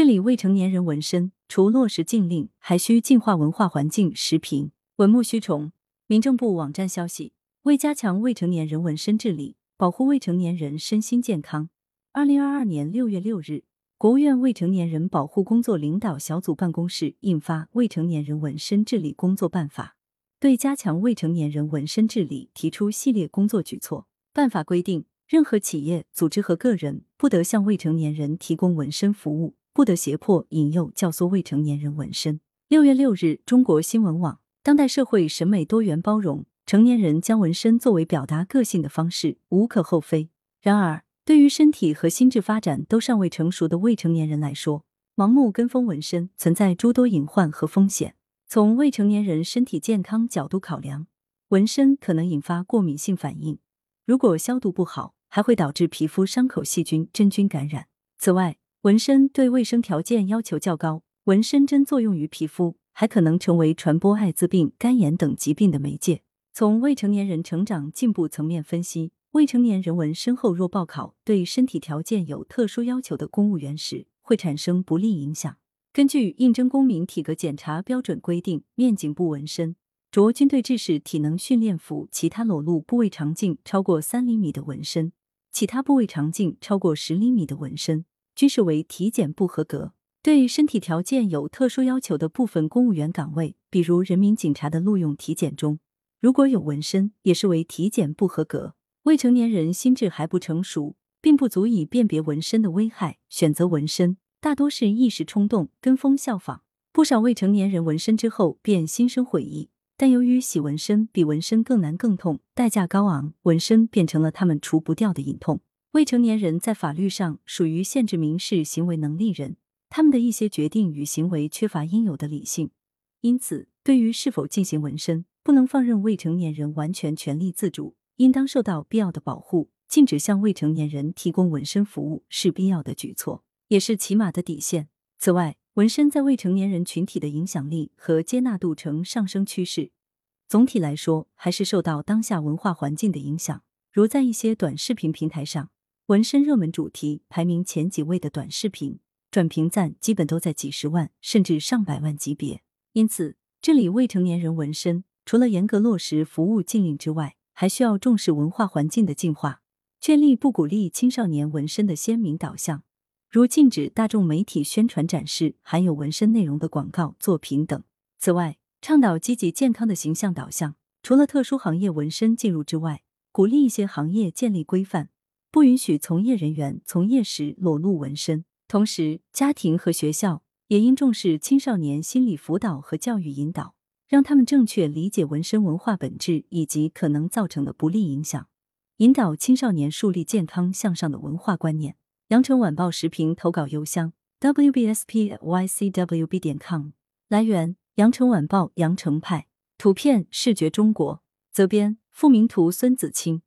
治理未成年人纹身，除落实禁令，还需净化文化环境。时评：文木须虫。民政部网站消息，为加强未成年人纹身治理，保护未成年人身心健康，二零二二年六月六日，国务院未成年人保护工作领导小组办公室印发《未成年人纹身治理工作办法》，对加强未成年人纹身治理提出系列工作举措。办法规定，任何企业、组织和个人不得向未成年人提供纹身服务。不得胁迫、引诱、教唆未成年人纹身。六月六日，中国新闻网：当代社会审美多元包容，成年人将纹身作为表达个性的方式，无可厚非。然而，对于身体和心智发展都尚未成熟的未成年人来说，盲目跟风纹身存在诸多隐患和风险。从未成年人身体健康角度考量，纹身可能引发过敏性反应，如果消毒不好，还会导致皮肤伤口细菌、真菌感染。此外，纹身对卫生条件要求较高，纹身针作用于皮肤，还可能成为传播艾滋病、肝炎等疾病的媒介。从未成年人成长进步层面分析，未成年人纹身后若报考对身体条件有特殊要求的公务员时，会产生不利影响。根据应征公民体格检查标准规定，面颈部纹身、着军队制式体能训练服其他裸露部位长径超过三厘米的纹身，其他部位长径超过十厘米的纹身。均视为体检不合格。对身体条件有特殊要求的部分公务员岗位，比如人民警察的录用体检中，如果有纹身，也视为体检不合格。未成年人心智还不成熟，并不足以辨别纹身的危害，选择纹身大多是一时冲动，跟风效仿。不少未成年人纹身之后便心生悔意，但由于洗纹身比纹身更难更痛，代价高昂，纹身变成了他们除不掉的隐痛。未成年人在法律上属于限制民事行为能力人，他们的一些决定与行为缺乏应有的理性，因此，对于是否进行纹身，不能放任未成年人完全权利自主，应当受到必要的保护。禁止向未成年人提供纹身服务是必要的举措，也是起码的底线。此外，纹身在未成年人群体的影响力和接纳度呈上升趋势，总体来说，还是受到当下文化环境的影响，如在一些短视频平台上。纹身热门主题排名前几位的短视频，转评赞基本都在几十万甚至上百万级别。因此，治理未成年人纹身，除了严格落实服务禁令之外，还需要重视文化环境的净化，确立不鼓励青少年纹身的鲜明导向，如禁止大众媒体宣传展示含有纹身内容的广告作品等。此外，倡导积极健康的形象导向，除了特殊行业纹身进入之外，鼓励一些行业建立规范。不允许从业人员从业时裸露纹身。同时，家庭和学校也应重视青少年心理辅导和教育引导，让他们正确理解纹身文化本质以及可能造成的不利影响，引导青少年树立健康向上的文化观念。羊城晚报时评投稿邮箱：wbspycwb 点 com。来源：羊城晚报羊城派。图片：视觉中国。责编：付明图，孙子清。